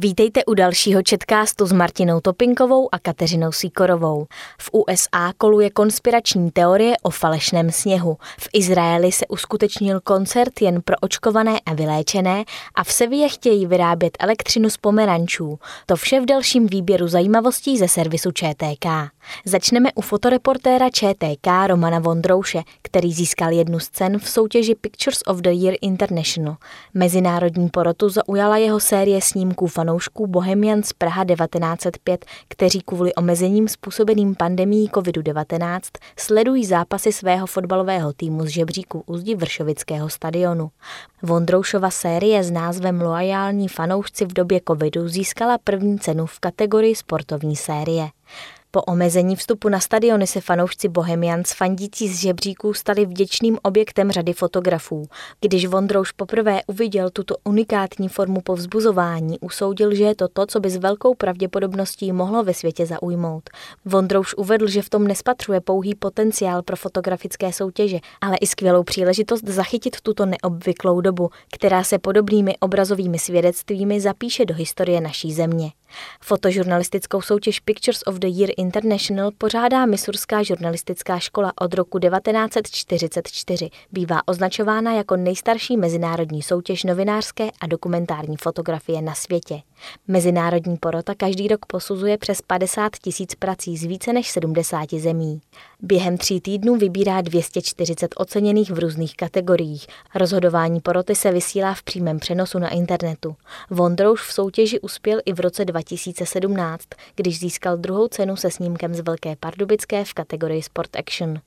Vítejte u dalšího četkástu s Martinou Topinkovou a Kateřinou Síkorovou. V USA koluje konspirační teorie o falešném sněhu. V Izraeli se uskutečnil koncert jen pro očkované a vyléčené a v Sevě chtějí vyrábět elektřinu z pomerančů. To vše v dalším výběru zajímavostí ze servisu ČTK. Začneme u fotoreportéra ČTK Romana Vondrouše, který získal jednu z cen v soutěži Pictures of the Year International. Mezinárodní porotu zaujala jeho série snímků fanoušků Bohemians Praha 1905, kteří kvůli omezením způsobeným pandemí COVID-19 sledují zápasy svého fotbalového týmu z žebříku Uzdi Vršovického stadionu. Vondroušova série s názvem Loajální fanoušci v době covidu získala první cenu v kategorii sportovní série. Po omezení vstupu na stadiony se fanoušci Bohemians fandící z žebříků stali vděčným objektem řady fotografů. Když Vondrouš poprvé uviděl tuto unikátní formu povzbuzování, usoudil, že je to to, co by s velkou pravděpodobností mohlo ve světě zaujmout. Vondrouš uvedl, že v tom nespatřuje pouhý potenciál pro fotografické soutěže, ale i skvělou příležitost zachytit tuto neobvyklou dobu, která se podobnými obrazovými svědectvími zapíše do historie naší země. Fotožurnalistickou soutěž Pictures of the Year International pořádá Misurská žurnalistická škola od roku 1944. Bývá označována jako nejstarší mezinárodní soutěž novinářské a dokumentární fotografie na světě. Mezinárodní porota každý rok posuzuje přes 50 tisíc prací z více než 70 zemí. Během tří týdnů vybírá 240 oceněných v různých kategoriích. Rozhodování poroty se vysílá v přímém přenosu na internetu. Vondrouš v soutěži uspěl i v roce 2017, když získal druhou cenu se snímkem z Velké Pardubické v kategorii Sport Action.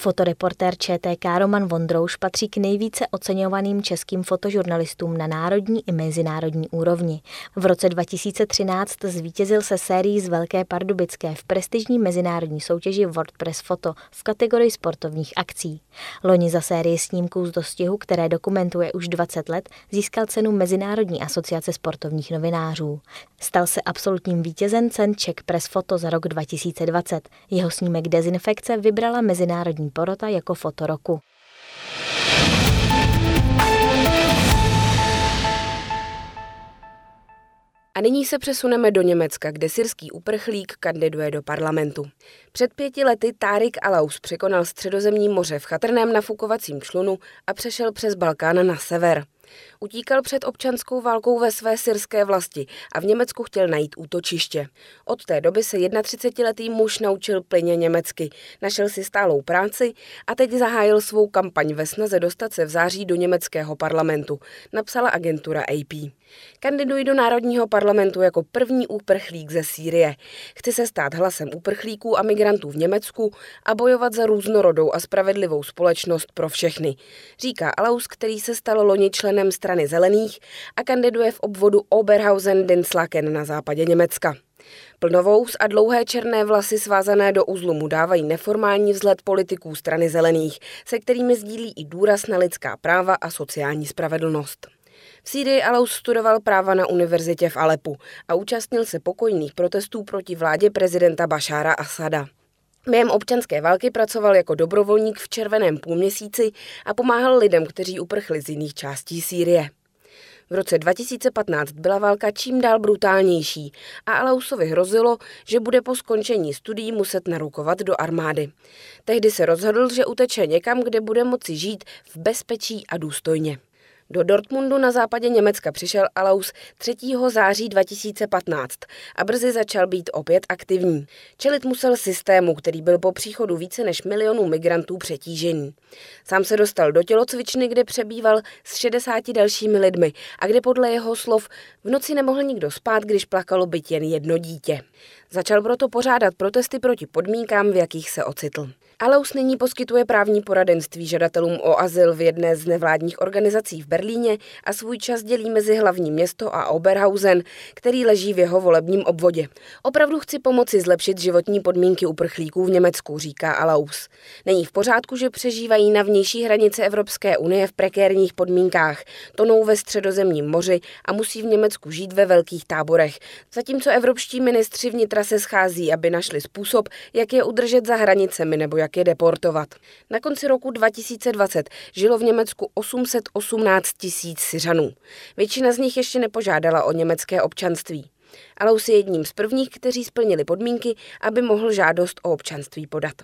Fotoreportér ČTK Roman Vondrouš patří k nejvíce oceňovaným českým fotožurnalistům na národní i mezinárodní úrovni. V roce 2013 zvítězil se sérií z Velké Pardubické v prestižní mezinárodní soutěži WordPress Foto v kategorii sportovních akcí. Loni za sérii snímků z dostihu, které dokumentuje už 20 let, získal cenu Mezinárodní asociace sportovních novinářů. Stal se absolutním vítězem cen Czech Press Foto za rok 2020. Jeho snímek dezinfekce vybrala Mezinárodní porota jako foto roku. A nyní se přesuneme do Německa, kde syrský uprchlík kandiduje do parlamentu. Před pěti lety Tárik Alaus překonal středozemní moře v chatrném nafukovacím člunu a přešel přes Balkán na sever. Utíkal před občanskou válkou ve své syrské vlasti a v Německu chtěl najít útočiště. Od té doby se 31-letý muž naučil plyně německy, našel si stálou práci a teď zahájil svou kampaň ve snaze dostat se v září do německého parlamentu, napsala agentura AP. Kandiduji do Národního parlamentu jako první úprchlík ze Sýrie. Chci se stát hlasem úprchlíků a migrantů v Německu a bojovat za různorodou a spravedlivou společnost pro všechny, říká Alaus, který se stal loni členem strany zelených a kandiduje v obvodu Oberhausen-Dinslaken na západě Německa. Plnovous a dlouhé černé vlasy svázané do uzlu mu dávají neformální vzhled politiků strany zelených, se kterými sdílí i důraz na lidská práva a sociální spravedlnost. V Sýrii Alaus studoval práva na univerzitě v Alepu a účastnil se pokojných protestů proti vládě prezidenta Bašára Asada. Během občanské války pracoval jako dobrovolník v červeném půlměsíci a pomáhal lidem, kteří uprchli z jiných částí Sýrie. V roce 2015 byla válka čím dál brutálnější a Alausovi hrozilo, že bude po skončení studií muset narukovat do armády. Tehdy se rozhodl, že uteče někam, kde bude moci žít v bezpečí a důstojně. Do Dortmundu na západě Německa přišel Alaus 3. září 2015 a brzy začal být opět aktivní. Čelit musel systému, který byl po příchodu více než milionů migrantů přetížený. Sám se dostal do tělocvičny, kde přebýval s 60 dalšími lidmi a kde podle jeho slov v noci nemohl nikdo spát, když plakalo byt jen jedno dítě. Začal proto pořádat protesty proti podmínkám, v jakých se ocitl. Alaus nyní poskytuje právní poradenství žadatelům o azyl v jedné z nevládních organizací v Berlíně a svůj čas dělí mezi hlavní město a Oberhausen, který leží v jeho volebním obvodě. Opravdu chci pomoci zlepšit životní podmínky uprchlíků v Německu, říká Alaus. Není v pořádku, že přežívají na vnější hranice Evropské unie v prekérních podmínkách, tonou ve středozemním moři a musí v Německu žít ve velkých táborech. Zatímco evropští ministři vnitra se schází, aby našli způsob, jak je udržet za hranicemi nebo jak je deportovat. Na konci roku 2020 žilo v Německu 818 tisíc Syřanů. Většina z nich ještě nepožádala o německé občanství. Alaus je jedním z prvních, kteří splnili podmínky, aby mohl žádost o občanství podat.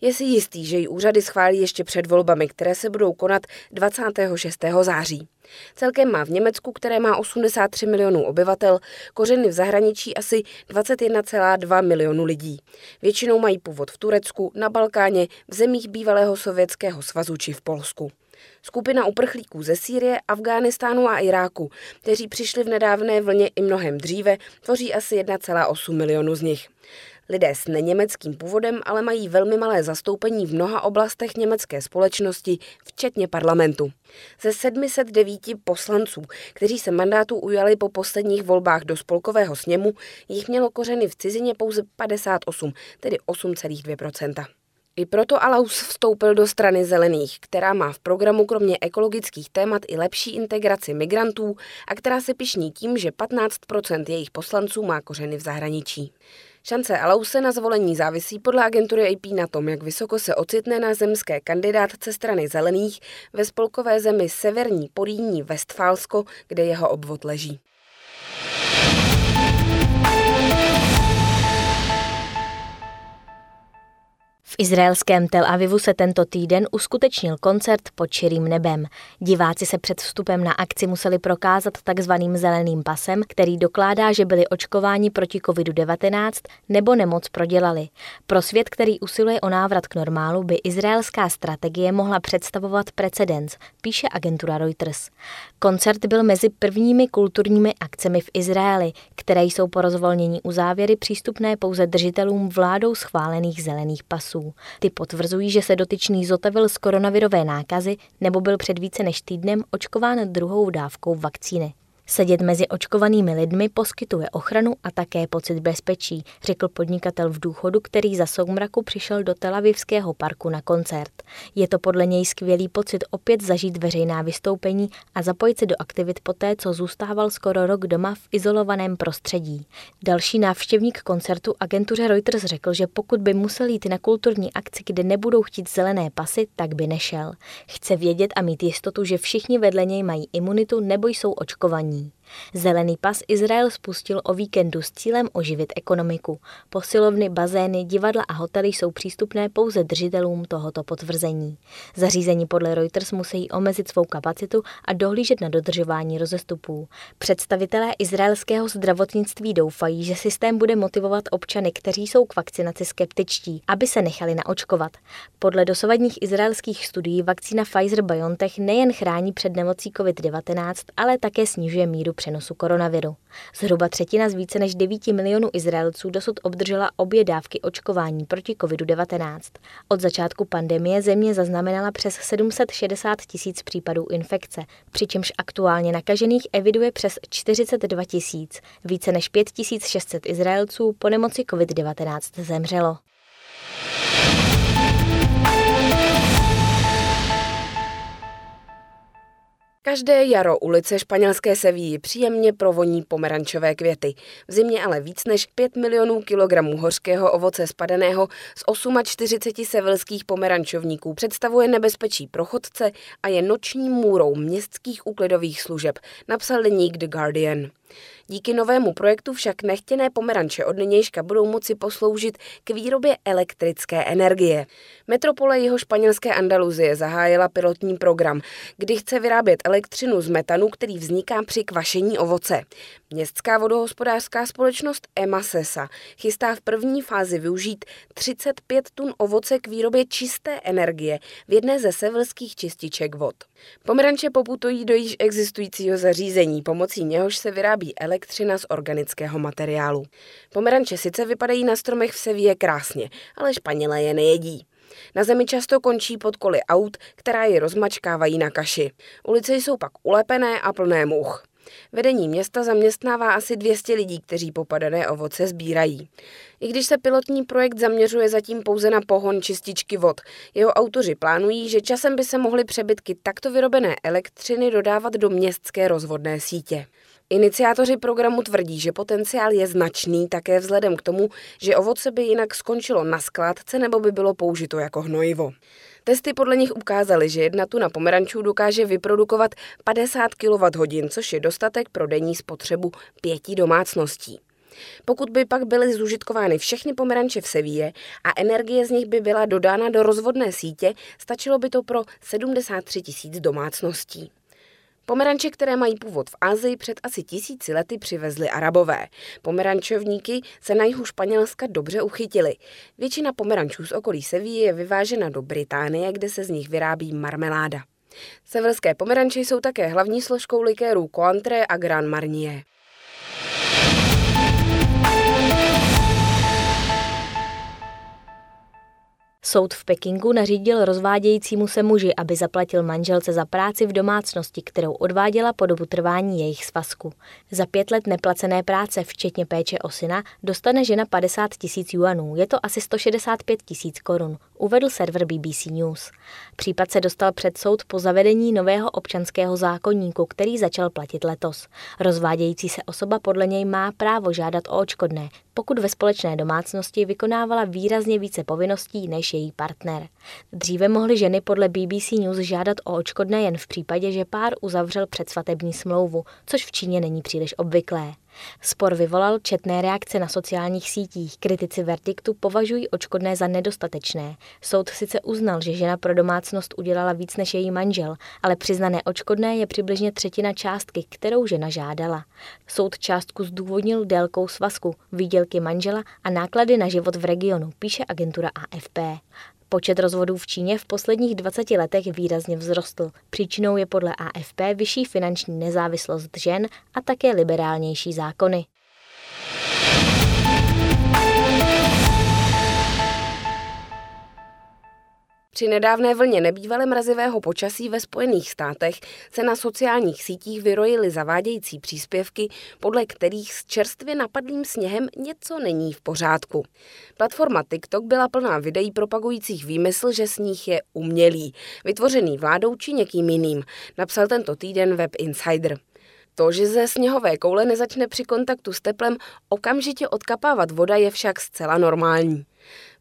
Je si jistý, že ji úřady schválí ještě před volbami, které se budou konat 26. září. Celkem má v Německu, které má 83 milionů obyvatel, kořeny v zahraničí asi 21,2 milionu lidí. Většinou mají původ v Turecku, na Balkáně, v zemích bývalého Sovětského svazu či v Polsku. Skupina uprchlíků ze Sýrie, Afghánistánu a Iráku, kteří přišli v nedávné vlně i mnohem dříve, tvoří asi 1,8 milionu z nich. Lidé s neněmeckým původem ale mají velmi malé zastoupení v mnoha oblastech německé společnosti, včetně parlamentu. Ze 709 poslanců, kteří se mandátu ujali po posledních volbách do spolkového sněmu, jich mělo kořeny v cizině pouze 58, tedy 8,2% i proto Alaus vstoupil do strany zelených, která má v programu kromě ekologických témat i lepší integraci migrantů a která se pišní tím, že 15% jejich poslanců má kořeny v zahraničí. Šance Alause na zvolení závisí podle agentury AP na tom, jak vysoko se ocitne na zemské kandidátce strany zelených ve spolkové zemi Severní Poríní Westfálsko, kde jeho obvod leží. V izraelském Tel Avivu se tento týden uskutečnil koncert pod čirým nebem. Diváci se před vstupem na akci museli prokázat takzvaným zeleným pasem, který dokládá, že byli očkováni proti COVID-19 nebo nemoc prodělali. Pro svět, který usiluje o návrat k normálu, by izraelská strategie mohla představovat precedens, píše agentura Reuters. Koncert byl mezi prvními kulturními akcemi v Izraeli, které jsou po rozvolnění uzávěry přístupné pouze držitelům vládou schválených zelených pasů. Ty potvrzují, že se dotyčný zotavil z koronavirové nákazy nebo byl před více než týdnem očkován druhou dávkou vakcíny. Sedět mezi očkovanými lidmi poskytuje ochranu a také pocit bezpečí, řekl podnikatel v důchodu, který za soumraku přišel do Telavivského parku na koncert. Je to podle něj skvělý pocit opět zažít veřejná vystoupení a zapojit se do aktivit poté, co zůstával skoro rok doma v izolovaném prostředí. Další návštěvník koncertu agentuře Reuters řekl, že pokud by musel jít na kulturní akci, kde nebudou chtít zelené pasy, tak by nešel. Chce vědět a mít jistotu, že všichni vedle něj mají imunitu nebo jsou očkovaní. États-Unis. Zelený pas Izrael spustil o víkendu s cílem oživit ekonomiku. Posilovny, bazény, divadla a hotely jsou přístupné pouze držitelům tohoto potvrzení. Zařízení podle Reuters musí omezit svou kapacitu a dohlížet na dodržování rozestupů. Představitelé izraelského zdravotnictví doufají, že systém bude motivovat občany, kteří jsou k vakcinaci skeptičtí, aby se nechali naočkovat. Podle dosavadních izraelských studií vakcína Pfizer-BioNTech nejen chrání před nemocí COVID-19, ale také snižuje míru přenosu koronaviru. Zhruba třetina z více než 9 milionů Izraelců dosud obdržela obě dávky očkování proti COVID-19. Od začátku pandemie země zaznamenala přes 760 tisíc případů infekce, přičemž aktuálně nakažených eviduje přes 42 tisíc. Více než 5600 Izraelců po nemoci COVID-19 zemřelo. Každé jaro ulice španělské Sevilly příjemně provoní pomerančové květy. V zimě ale víc než 5 milionů kilogramů hořkého ovoce spadaného z 48 sevilských pomerančovníků představuje nebezpečí pro chodce a je noční můrou městských úklidových služeb, napsal deník The Guardian. Díky novému projektu však nechtěné pomeranče od nynějška budou moci posloužit k výrobě elektrické energie. Metropole jeho španělské Andaluzie zahájila pilotní program, kdy chce vyrábět elektřinu z metanu, který vzniká při kvašení ovoce. Městská vodohospodářská společnost Emasesa chystá v první fázi využít 35 tun ovoce k výrobě čisté energie v jedné ze severských čističek vod. Pomeranče poputují do již existujícího zařízení, pomocí něhož se vyrábí elektřina z organického materiálu. Pomeranče sice vypadají na stromech v Sevě krásně, ale Španělé je nejedí. Na zemi často končí pod koly aut, která je rozmačkávají na kaši. Ulice jsou pak ulepené a plné much. Vedení města zaměstnává asi 200 lidí, kteří popadané ovoce sbírají. I když se pilotní projekt zaměřuje zatím pouze na pohon čističky vod, jeho autoři plánují, že časem by se mohly přebytky takto vyrobené elektřiny dodávat do městské rozvodné sítě. Iniciátoři programu tvrdí, že potenciál je značný také vzhledem k tomu, že ovoce by jinak skončilo na skládce nebo by bylo použito jako hnojivo. Testy podle nich ukázaly, že jedna tuna pomerančů dokáže vyprodukovat 50 kWh, což je dostatek pro denní spotřebu pěti domácností. Pokud by pak byly zužitkovány všechny pomeranče v Sevíje a energie z nich by byla dodána do rozvodné sítě, stačilo by to pro 73 tisíc domácností. Pomeranče, které mají původ v Asii, před asi tisíci lety přivezli arabové. Pomerančovníky se na jihu Španělska dobře uchytili. Většina pomerančů z okolí Sevilly je vyvážena do Británie, kde se z nich vyrábí marmeláda. Severské pomeranče jsou také hlavní složkou likérů Coantre a Grand Marnier. Soud v Pekingu nařídil rozvádějícímu se muži, aby zaplatil manželce za práci v domácnosti, kterou odváděla po dobu trvání jejich svazku. Za pět let neplacené práce, včetně péče o syna, dostane žena 50 tisíc juanů, je to asi 165 tisíc korun, uvedl server BBC News. Případ se dostal před soud po zavedení nového občanského zákonníku, který začal platit letos. Rozvádějící se osoba podle něj má právo žádat o očkodné, pokud ve společné domácnosti vykonávala výrazně více povinností než její partner. Dříve mohly ženy podle BBC News žádat o očkodné jen v případě, že pár uzavřel předsvatební smlouvu, což v Číně není příliš obvyklé. Spor vyvolal četné reakce na sociálních sítích. Kritici verdiktu považují očkodné za nedostatečné. Soud sice uznal, že žena pro domácnost udělala víc než její manžel, ale přiznané očkodné je přibližně třetina částky, kterou žena žádala. Soud částku zdůvodnil délkou svazku, výdělky manžela a náklady na život v regionu, píše agentura AFP. Počet rozvodů v Číně v posledních 20 letech výrazně vzrostl. Příčinou je podle AFP vyšší finanční nezávislost žen a také liberálnější zákony. Při nedávné vlně nebývalé mrazivého počasí ve Spojených státech se na sociálních sítích vyrojily zavádějící příspěvky, podle kterých s čerstvě napadlým sněhem něco není v pořádku. Platforma TikTok byla plná videí propagujících výmysl, že sníh je umělý, vytvořený vládou či někým jiným, napsal tento týden Web Insider. To, že ze sněhové koule nezačne při kontaktu s teplem okamžitě odkapávat voda, je však zcela normální.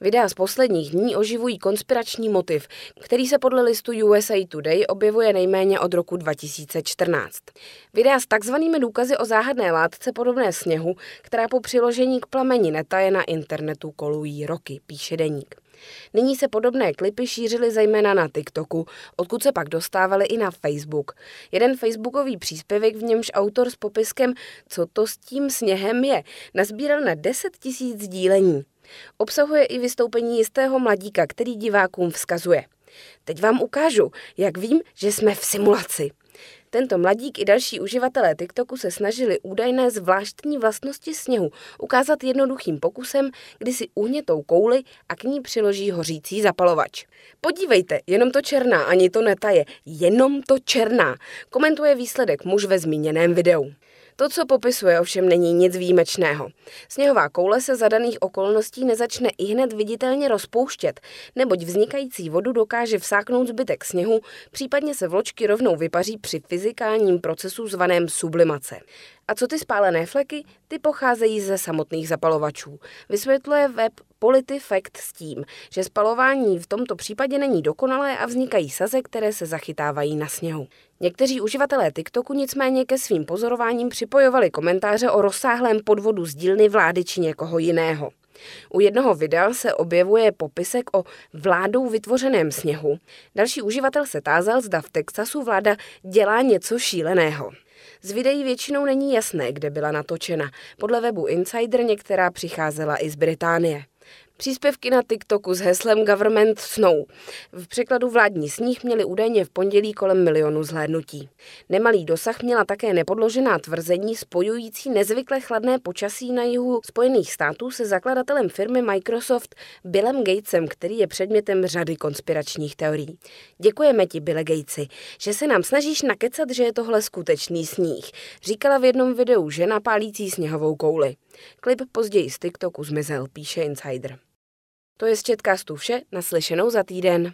Videa z posledních dní oživují konspirační motiv, který se podle listu USA Today objevuje nejméně od roku 2014. Videa s takzvanými důkazy o záhadné látce podobné sněhu, která po přiložení k plameni netaje na internetu kolují roky, píše deník. Nyní se podobné klipy šířily zejména na TikToku, odkud se pak dostávaly i na Facebook. Jeden facebookový příspěvek, v němž autor s popiskem, co to s tím sněhem je, nazbíral na 10 tisíc sdílení. Obsahuje i vystoupení jistého mladíka, který divákům vzkazuje. Teď vám ukážu, jak vím, že jsme v simulaci. Tento mladík i další uživatelé TikToku se snažili údajné zvláštní vlastnosti sněhu ukázat jednoduchým pokusem, kdy si uhnětou kouli a k ní přiloží hořící zapalovač. Podívejte, jenom to černá, ani to netaje, jenom to černá, komentuje výsledek muž ve zmíněném videu. To, co popisuje, ovšem není nic výjimečného. Sněhová koule se za daných okolností nezačne i hned viditelně rozpouštět, neboť vznikající vodu dokáže vsáknout zbytek sněhu, případně se vločky rovnou vypaří při fyzikálním procesu zvaném sublimace. A co ty spálené fleky? Ty pocházejí ze samotných zapalovačů. Vysvětluje web PolityFact s tím, že spalování v tomto případě není dokonalé a vznikají saze, které se zachytávají na sněhu. Někteří uživatelé TikToku nicméně ke svým pozorováním připojovali komentáře o rozsáhlém podvodu z dílny vlády či někoho jiného. U jednoho videa se objevuje popisek o vládou vytvořeném sněhu. Další uživatel se tázal, zda v Texasu vláda dělá něco šíleného. Z videí většinou není jasné, kde byla natočena. Podle webu Insider některá přicházela i z Británie. Příspěvky na TikToku s heslem Government Snow. V překladu vládní sníh měli údajně v pondělí kolem milionu zhlédnutí. Nemalý dosah měla také nepodložená tvrzení spojující nezvykle chladné počasí na jihu Spojených států se zakladatelem firmy Microsoft Billem Gatesem, který je předmětem řady konspiračních teorií. Děkujeme ti, Bille Gatesi, že se nám snažíš nakecat, že je tohle skutečný sníh, říkala v jednom videu žena pálící sněhovou kouli. Klip později z TikToku zmizel, píše Insider. To je z Četkastu vše, naslyšenou za týden.